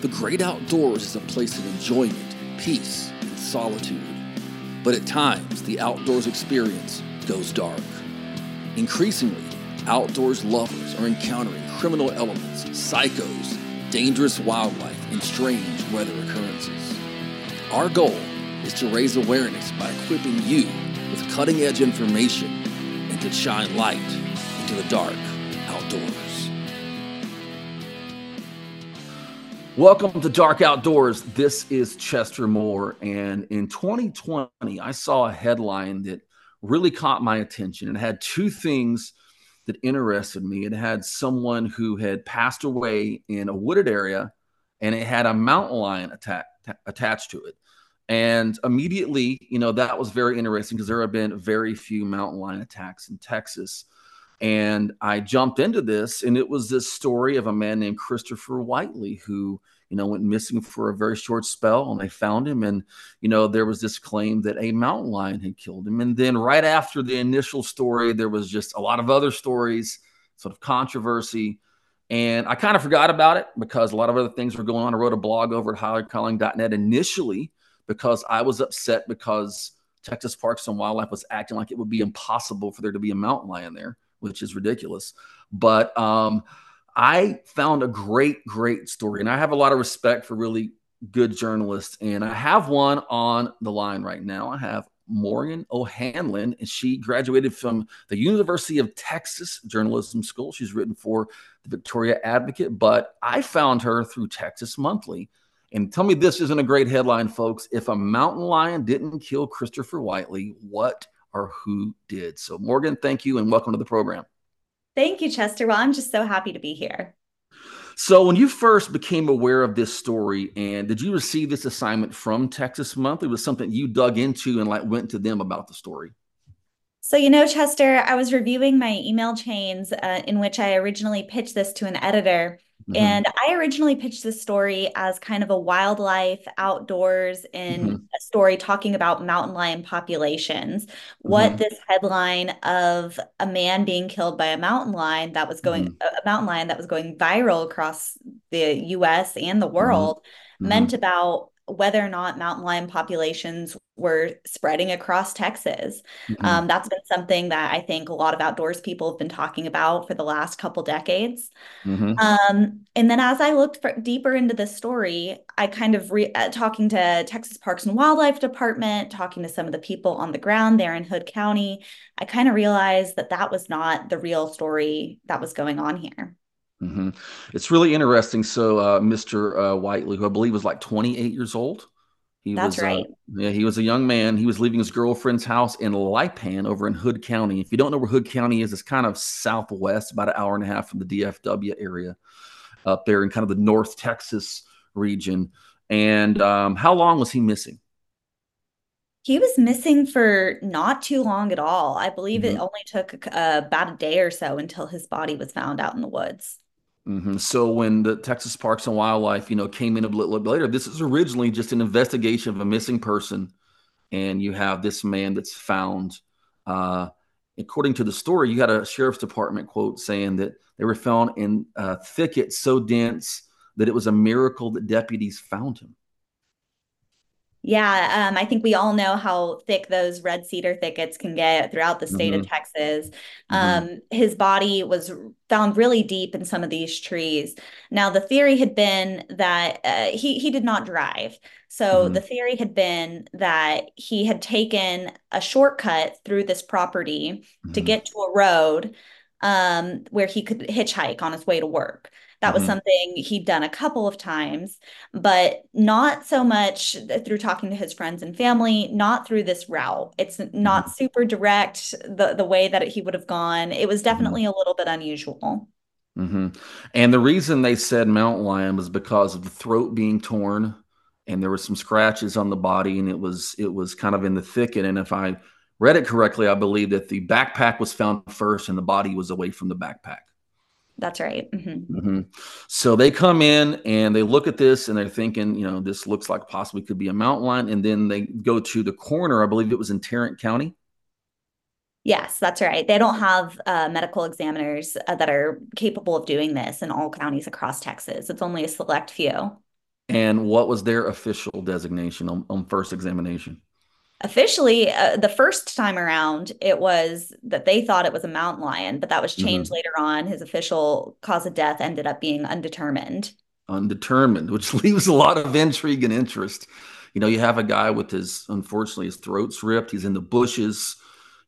The great outdoors is a place of enjoyment, peace, and solitude. But at times, the outdoors experience goes dark. Increasingly, outdoors lovers are encountering criminal elements, psychos, dangerous wildlife, and strange weather occurrences. Our goal is to raise awareness by equipping you with cutting edge information and to shine light into the dark outdoors. Welcome to Dark Outdoors. This is Chester Moore. And in 2020, I saw a headline that really caught my attention. It had two things that interested me. It had someone who had passed away in a wooded area, and it had a mountain lion attack, attached to it. And immediately, you know, that was very interesting because there have been very few mountain lion attacks in Texas. And I jumped into this, and it was this story of a man named Christopher Whiteley who, you know, went missing for a very short spell, and they found him. And you know, there was this claim that a mountain lion had killed him. And then right after the initial story, there was just a lot of other stories, sort of controversy. And I kind of forgot about it because a lot of other things were going on. I wrote a blog over at highercalling.net initially because I was upset because Texas Parks and Wildlife was acting like it would be impossible for there to be a mountain lion there which is ridiculous. But um, I found a great, great story. And I have a lot of respect for really good journalists. And I have one on the line right now. I have Morgan O'Hanlon, and she graduated from the University of Texas Journalism School. She's written for the Victoria Advocate, but I found her through Texas Monthly. And tell me this isn't a great headline, folks. If a mountain lion didn't kill Christopher Whiteley, what or who did. So, Morgan, thank you and welcome to the program. Thank you, Chester. Well, I'm just so happy to be here. So, when you first became aware of this story, and did you receive this assignment from Texas Monthly? Was something you dug into and like went to them about the story? So, you know, Chester, I was reviewing my email chains uh, in which I originally pitched this to an editor. Mm-hmm. And I originally pitched this story as kind of a wildlife outdoors in mm-hmm. a story talking about mountain lion populations. What mm-hmm. this headline of a man being killed by a mountain lion that was going, mm-hmm. a mountain lion that was going viral across the US and the mm-hmm. world meant mm-hmm. about whether or not mountain lion populations were spreading across Texas. Mm-hmm. Um, that's been something that I think a lot of outdoors people have been talking about for the last couple decades. Mm-hmm. Um, and then as I looked for, deeper into the story, I kind of re- uh, talking to Texas Parks and Wildlife Department, talking to some of the people on the ground there in Hood County, I kind of realized that that was not the real story that was going on here. Mm-hmm. It's really interesting. So, uh, Mr. Uh, Whiteley, who I believe was like 28 years old, he That's was, uh, right. Uh, yeah, he was a young man. He was leaving his girlfriend's house in Lipan over in Hood County. If you don't know where Hood County is, it's kind of southwest, about an hour and a half from the DFW area, up there in kind of the North Texas region. And um, how long was he missing? He was missing for not too long at all. I believe mm-hmm. it only took uh, about a day or so until his body was found out in the woods. Mm-hmm. So when the Texas Parks and Wildlife, you know, came in a little bit later, this is originally just an investigation of a missing person, and you have this man that's found. Uh, according to the story, you had a sheriff's department quote saying that they were found in a thicket so dense that it was a miracle that deputies found him. Yeah, um, I think we all know how thick those red cedar thickets can get throughout the state mm-hmm. of Texas. Mm-hmm. Um, mm-hmm. His body was found really deep in some of these trees. Now, the theory had been that uh, he he did not drive. So mm-hmm. the theory had been that he had taken a shortcut through this property to mm-hmm. get to a road um, where he could hitchhike on his way to work. That was mm-hmm. something he'd done a couple of times, but not so much through talking to his friends and family, not through this route. It's not mm-hmm. super direct the, the way that he would have gone. It was mm-hmm. definitely mm-hmm. a little bit unusual. Mm-hmm. And the reason they said mountain lion was because of the throat being torn and there were some scratches on the body and it was it was kind of in the thicket and if i read it correctly i believe that the backpack was found first and the body was away from the backpack that's right. Mm-hmm. Mm-hmm. So they come in and they look at this and they're thinking, you know, this looks like possibly could be a mountain lion. And then they go to the coroner. I believe it was in Tarrant County. Yes, that's right. They don't have uh, medical examiners uh, that are capable of doing this in all counties across Texas. It's only a select few. And what was their official designation on, on first examination? Officially, uh, the first time around, it was that they thought it was a mountain lion, but that was changed mm-hmm. later on. His official cause of death ended up being undetermined. Undetermined, which leaves a lot of intrigue and interest. You know, you have a guy with his, unfortunately, his throat's ripped. He's in the bushes.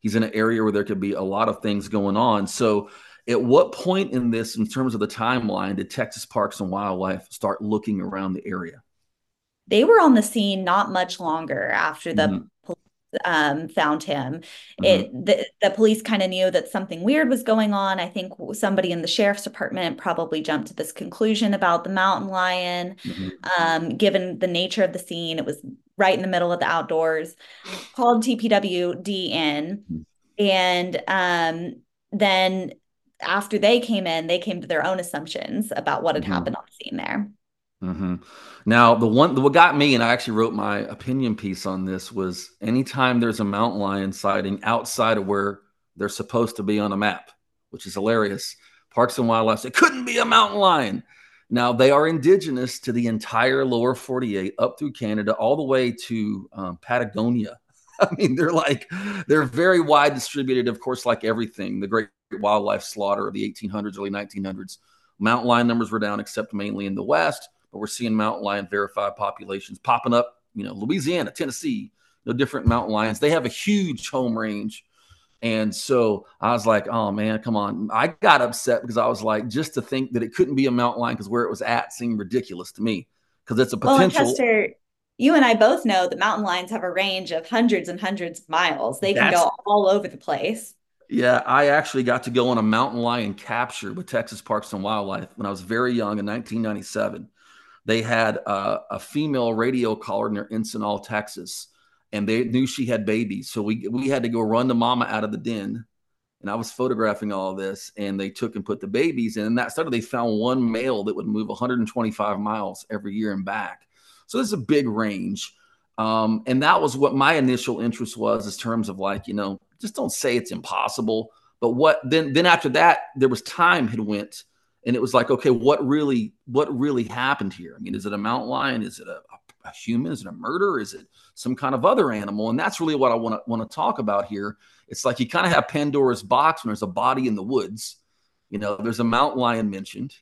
He's in an area where there could be a lot of things going on. So, at what point in this, in terms of the timeline, did Texas Parks and Wildlife start looking around the area? They were on the scene not much longer after the mm-hmm um, found him. Mm-hmm. It the, the police kind of knew that something weird was going on. I think somebody in the sheriff's department probably jumped to this conclusion about the mountain lion. Mm-hmm. Um, given the nature of the scene, it was right in the middle of the outdoors. Called TPWD in, mm-hmm. and um, then after they came in, they came to their own assumptions about what had mm-hmm. happened on the scene there. Mm-hmm. Now, the one what got me, and I actually wrote my opinion piece on this, was anytime there's a mountain lion sighting outside of where they're supposed to be on a map, which is hilarious. Parks and Wildlife it couldn't be a mountain lion. Now they are indigenous to the entire lower 48, up through Canada, all the way to um, Patagonia. I mean, they're like they're very wide distributed, of course, like everything. The great wildlife slaughter of the 1800s, early 1900s. Mountain lion numbers were down, except mainly in the west but we're seeing mountain lion verified populations popping up. You know, Louisiana, Tennessee, the different mountain lions. They have a huge home range. And so I was like, oh man, come on. I got upset because I was like, just to think that it couldn't be a mountain lion because where it was at seemed ridiculous to me because it's a potential. Well, Chester, you and I both know that mountain lions have a range of hundreds and hundreds of miles. They can go all over the place. Yeah, I actually got to go on a mountain lion capture with Texas Parks and Wildlife when I was very young in 1997 they had a, a female radio collar near Encinal, Texas, and they knew she had babies. So we we had to go run the mama out of the den. And I was photographing all this, and they took and put the babies in. And that started, they found one male that would move 125 miles every year and back. So this is a big range. Um, and that was what my initial interest was, in terms of like, you know, just don't say it's impossible. But what then? Then after that, there was time had went and it was like okay what really what really happened here? I mean is it a mountain lion? Is it a, a human? Is it a murder is it some kind of other animal? And that's really what i want to want to talk about here. It's like you kind of have pandora's box when there's a body in the woods. You know there's a mountain lion mentioned.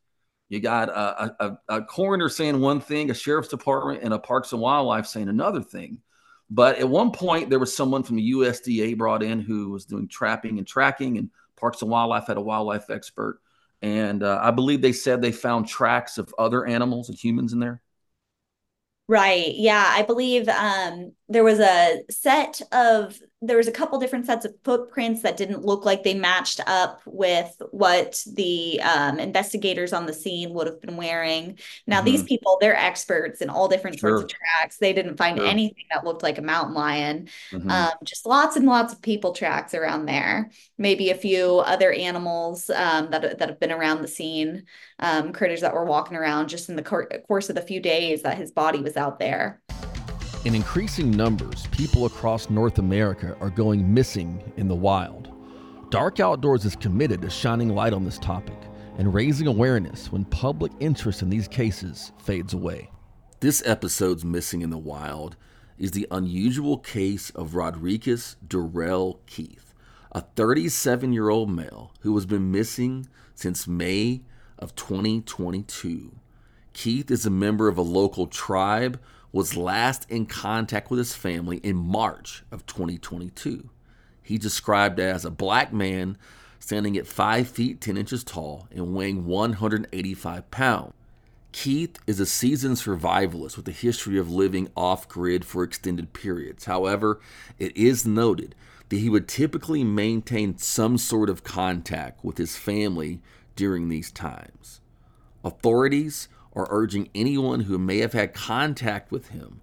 You got a, a, a coroner saying one thing a sheriff's department and a parks and wildlife saying another thing. But at one point there was someone from the usda brought in who was doing trapping and tracking and parks and wildlife had a wildlife expert and uh, I believe they said they found tracks of other animals and humans in there. Right. Yeah. I believe um, there was a set of there was a couple different sets of footprints that didn't look like they matched up with what the um, investigators on the scene would have been wearing. Now, mm-hmm. these people, they're experts in all different sure. sorts of tracks. They didn't find sure. anything that looked like a mountain lion. Mm-hmm. Um, just lots and lots of people tracks around there. Maybe a few other animals um, that that have been around the scene, um, critters that were walking around just in the cor- course of the few days that his body was out there. In increasing numbers, people across North America are going missing in the wild. Dark Outdoors is committed to shining light on this topic and raising awareness when public interest in these cases fades away. This episode's Missing in the Wild is the unusual case of Rodriguez Durrell Keith, a 37 year old male who has been missing since May of 2022. Keith is a member of a local tribe was last in contact with his family in March of 2022. He described as a black man standing at 5 feet 10 inches tall and weighing 185 pounds. Keith is a seasoned survivalist with a history of living off grid for extended periods. However, it is noted that he would typically maintain some sort of contact with his family during these times. Authorities or urging anyone who may have had contact with him,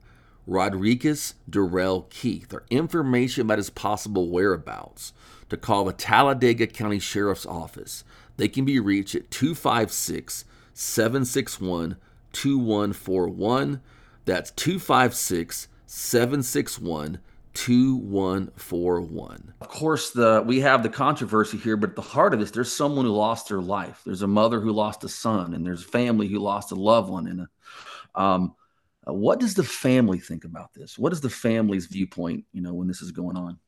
Rodriguez Durrell Keith, or information about his possible whereabouts, to call the Talladega County Sheriff's Office. They can be reached at 256 761 2141. That's 256 761 2141. Of course, the we have the controversy here, but at the heart of this, there's someone who lost their life. There's a mother who lost a son, and there's a family who lost a loved one. And um, Uh, what does the family think about this? What is the family's viewpoint, you know, when this is going on?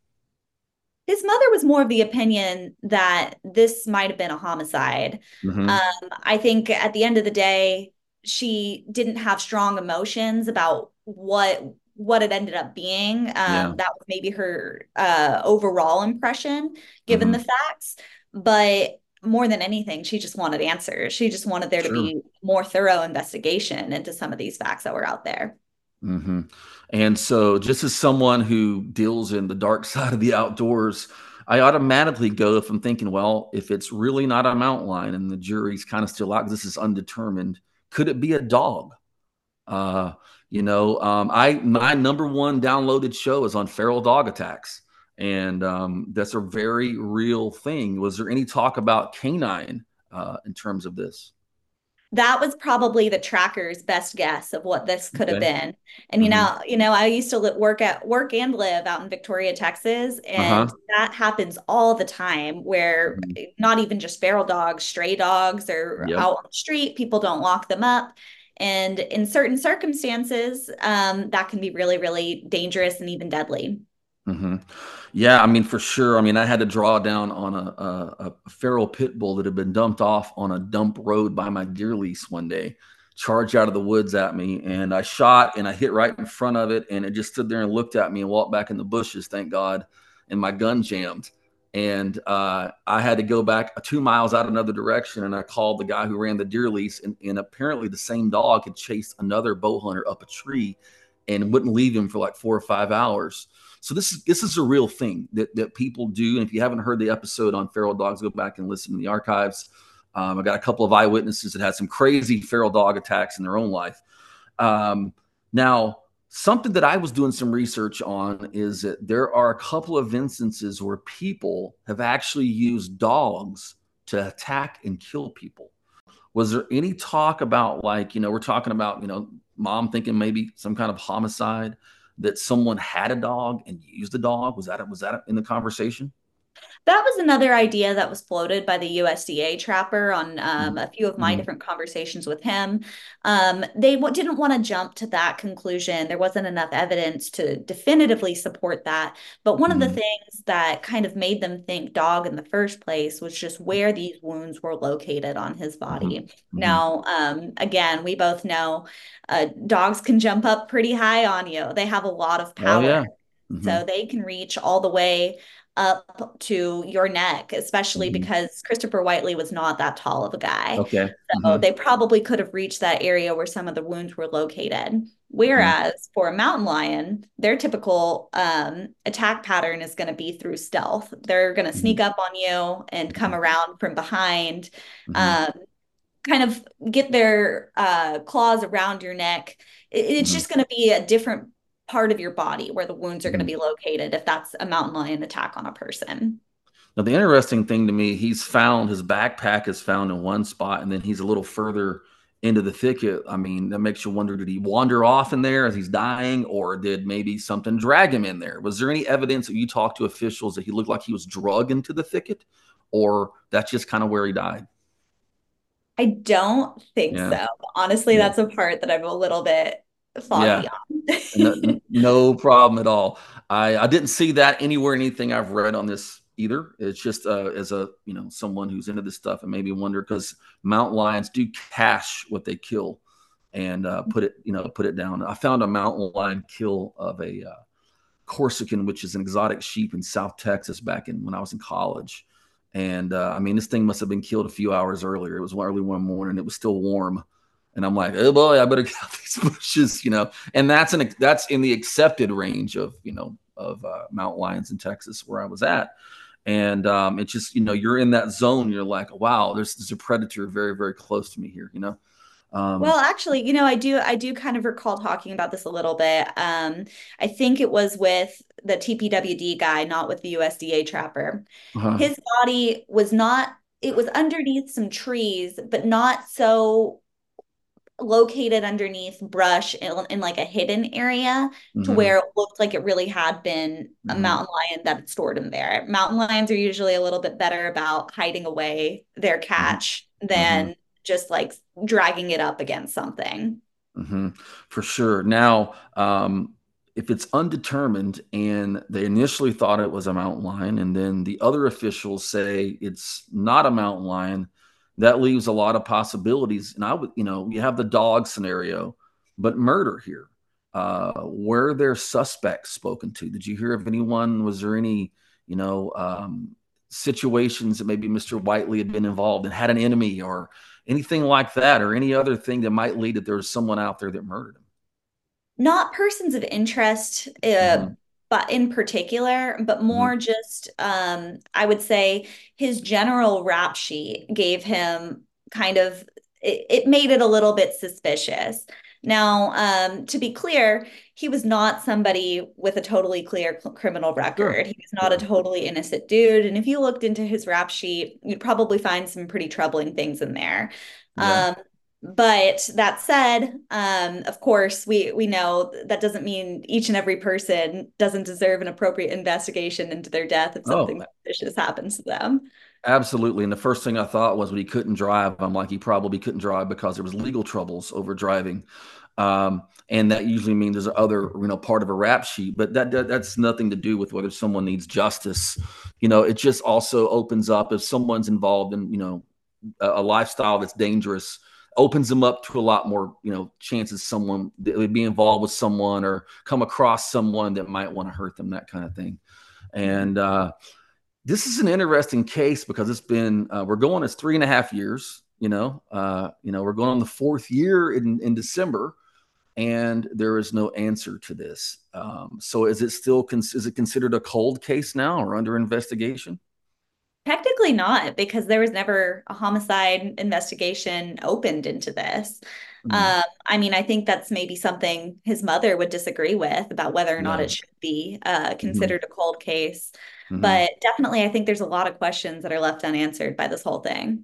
His mother was more of the opinion that this might have been a homicide. Mm-hmm. Um, I think at the end of the day, she didn't have strong emotions about what what it ended up being. Um, yeah. That was maybe her uh, overall impression, given mm-hmm. the facts. But more than anything, she just wanted answers. She just wanted there to be more thorough investigation into some of these facts that were out there. Mm-hmm. And so, just as someone who deals in the dark side of the outdoors, I automatically go from thinking, well, if it's really not a mountain lion and the jury's kind of still out, this is undetermined, could it be a dog? Uh, you know, um, I my number one downloaded show is on feral dog attacks and um, that's a very real thing. Was there any talk about canine uh, in terms of this? That was probably the tracker's best guess of what this could okay. have been. And you mm-hmm. know, you know, I used to work at work and live out in Victoria, Texas, and uh-huh. that happens all the time. Where mm-hmm. not even just feral dogs, stray dogs are yep. out on the street. People don't lock them up. And in certain circumstances, um, that can be really, really dangerous and even deadly. Mm-hmm. Yeah, I mean, for sure. I mean, I had to draw down on a, a, a, feral pit bull that had been dumped off on a dump road by my deer lease one day, charged out of the woods at me. And I shot and I hit right in front of it. And it just stood there and looked at me and walked back in the bushes, thank God. And my gun jammed. And uh, I had to go back two miles out another direction. And I called the guy who ran the deer lease. And, and apparently, the same dog had chased another bow hunter up a tree and wouldn't leave him for like four or five hours. So this is this is a real thing that that people do. And if you haven't heard the episode on feral dogs, go back and listen to the archives. Um, I got a couple of eyewitnesses that had some crazy feral dog attacks in their own life. Um, now, something that I was doing some research on is that there are a couple of instances where people have actually used dogs to attack and kill people. Was there any talk about like, you know, we're talking about, you know, mom thinking maybe some kind of homicide? that someone had a dog and used a dog? Was that was that in the conversation? That was another idea that was floated by the USDA trapper on um, mm-hmm. a few of my mm-hmm. different conversations with him. Um, they w- didn't want to jump to that conclusion. There wasn't enough evidence to definitively support that. But one mm-hmm. of the mm-hmm. things that kind of made them think dog in the first place was just where these wounds were located on his body. Mm-hmm. Mm-hmm. Now, um, again, we both know uh, dogs can jump up pretty high on you, they have a lot of power. Oh, yeah. So they can reach all the way up to your neck, especially mm-hmm. because Christopher Whiteley was not that tall of a guy. Okay. So mm-hmm. they probably could have reached that area where some of the wounds were located. Whereas mm-hmm. for a mountain lion, their typical um, attack pattern is going to be through stealth. They're going to mm-hmm. sneak up on you and come mm-hmm. around from behind, mm-hmm. um, kind of get their uh, claws around your neck. It, it's just going to be a different part of your body where the wounds are mm-hmm. going to be located if that's a mountain lion attack on a person. Now, the interesting thing to me, he's found his backpack is found in one spot, and then he's a little further into the thicket. I mean, that makes you wonder did he wander off in there as he's dying, or did maybe something drag him in there? Was there any evidence that you talked to officials that he looked like he was drugged into the thicket, or that's just kind of where he died? I don't think yeah. so. Honestly, yeah. that's a part that I'm a little bit yeah. no, no, problem at all. I, I didn't see that anywhere anything I've read on this either. It's just uh, as a you know someone who's into this stuff and maybe wonder because mountain lions do cache what they kill and uh, put it you know put it down. I found a mountain lion kill of a uh, Corsican, which is an exotic sheep in South Texas back in when I was in college. And uh, I mean, this thing must have been killed a few hours earlier. It was early one morning. It was still warm and I'm like, oh boy, I better get out these bushes, you know. And that's an that's in the accepted range of you know of uh, mountain lions in Texas where I was at, and um, it's just you know you're in that zone. You're like, wow, there's there's a predator very very close to me here, you know. Um, well, actually, you know, I do I do kind of recall talking about this a little bit. Um, I think it was with the TPWD guy, not with the USDA trapper. Uh-huh. His body was not. It was underneath some trees, but not so located underneath brush in, in, like a hidden area mm-hmm. to where it looked like it really had been a mm-hmm. mountain lion that had stored in there. Mountain lions are usually a little bit better about hiding away their mm-hmm. catch mm-hmm. than just like dragging it up against something. Mm-hmm. For sure. Now, um, if it's undetermined and they initially thought it was a mountain lion, and then the other officials say it's not a mountain lion, that leaves a lot of possibilities. And I would, you know, you have the dog scenario, but murder here. Uh, were there suspects spoken to? Did you hear of anyone? Was there any, you know, um, situations that maybe Mr. Whiteley had been involved and had an enemy or anything like that, or any other thing that might lead that there was someone out there that murdered him? Not persons of interest, uh, mm-hmm. But in particular, but mm-hmm. more mm-hmm. just, um, I would say his general rap sheet gave him kind of, it, it made it a little bit suspicious. Now, um, to be clear, he was not somebody with a totally clear criminal record. Sure. He was not a totally innocent dude. And if you looked into his rap sheet, you'd probably find some pretty troubling things in there. Yeah. Um, but that said, um, of course, we we know that doesn't mean each and every person doesn't deserve an appropriate investigation into their death if oh. something oh. happens to them. Absolutely. And the first thing I thought was when he couldn't drive, I'm like, he probably couldn't drive because there was legal troubles over driving. Um, and that usually means there's other, you know, part of a rap sheet, but that, that that's nothing to do with whether someone needs justice. You know, it just also opens up if someone's involved in, you know, a, a lifestyle that's dangerous, opens them up to a lot more, you know, chances someone that would be involved with someone or come across someone that might want to hurt them, that kind of thing. And uh, this is an interesting case because it's been uh, we're going as three and a half years. You know, uh, you know, we're going on the fourth year in in December, and there is no answer to this. Um, so, is it still cons- is it considered a cold case now or under investigation? Technically not, because there was never a homicide investigation opened into this. Mm-hmm. Um, I mean, I think that's maybe something his mother would disagree with about whether or not it should be uh, mm-hmm. considered mm-hmm. a cold case. Mm-hmm. But definitely, I think there's a lot of questions that are left unanswered by this whole thing.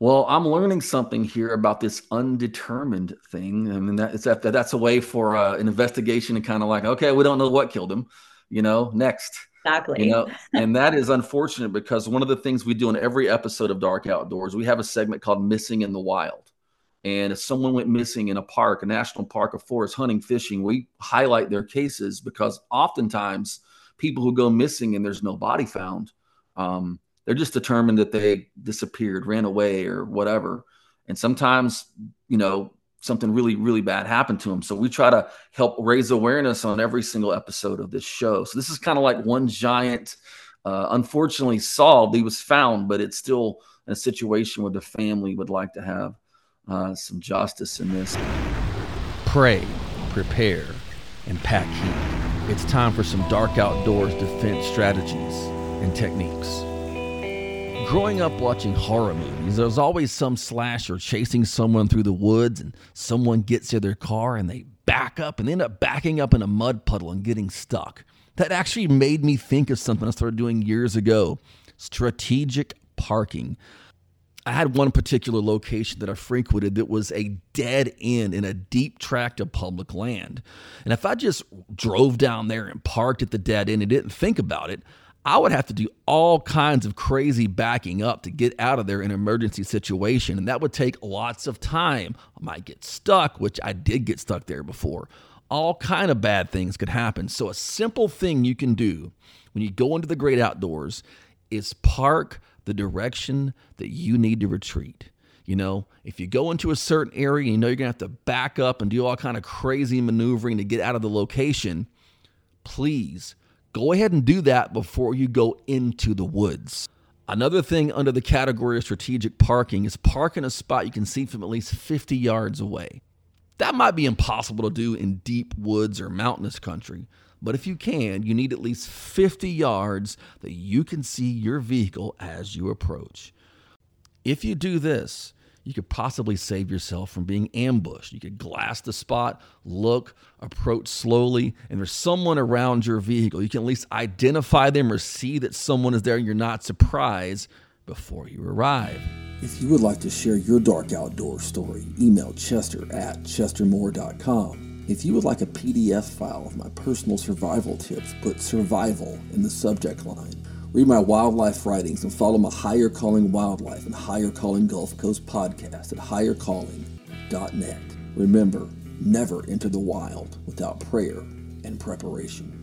Well, I'm learning something here about this undetermined thing. I mean, that, it's that, that's a way for uh, an investigation to kind of like, okay, we don't know what killed him, you know, next. Exactly. You know, and that is unfortunate because one of the things we do in every episode of Dark Outdoors, we have a segment called Missing in the Wild. And if someone went missing in a park, a national park, a forest, hunting, fishing, we highlight their cases because oftentimes people who go missing and there's no body found, um, they're just determined that they disappeared, ran away, or whatever. And sometimes, you know, something really, really bad happened to them. So we try to help raise awareness on every single episode of this show. So this is kind of like one giant, uh, unfortunately solved. He was found, but it's still a situation where the family would like to have uh, some justice in this. Pray, prepare, and pack heat. It's time for some dark outdoors defense strategies and techniques. Growing up watching horror movies, there's always some slasher chasing someone through the woods, and someone gets to their car and they back up and end up backing up in a mud puddle and getting stuck. That actually made me think of something I started doing years ago strategic parking. I had one particular location that I frequented that was a dead end in a deep tract of public land. And if I just drove down there and parked at the dead end and didn't think about it, I would have to do all kinds of crazy backing up to get out of there in an emergency situation. And that would take lots of time. I might get stuck, which I did get stuck there before. All kind of bad things could happen. So a simple thing you can do when you go into the great outdoors is park the direction that you need to retreat. You know, if you go into a certain area, and you know you're to have to back up and do all kind of crazy maneuvering to get out of the location. Please go ahead and do that before you go into the woods. Another thing under the category of strategic parking is park in a spot you can see from at least 50 yards away. That might be impossible to do in deep woods or mountainous country, but if you can, you need at least 50 yards that you can see your vehicle as you approach. If you do this, you could possibly save yourself from being ambushed. You could glass the spot, look, approach slowly, and there's someone around your vehicle. You can at least identify them or see that someone is there and you're not surprised before you arrive. If you would like to share your dark outdoor story, email chester at chestermoore.com. If you would like a PDF file of my personal survival tips, put survival in the subject line. Read my wildlife writings and follow my Higher Calling Wildlife and Higher Calling Gulf Coast podcast at highercalling.net. Remember, Never enter the wild without prayer and preparation.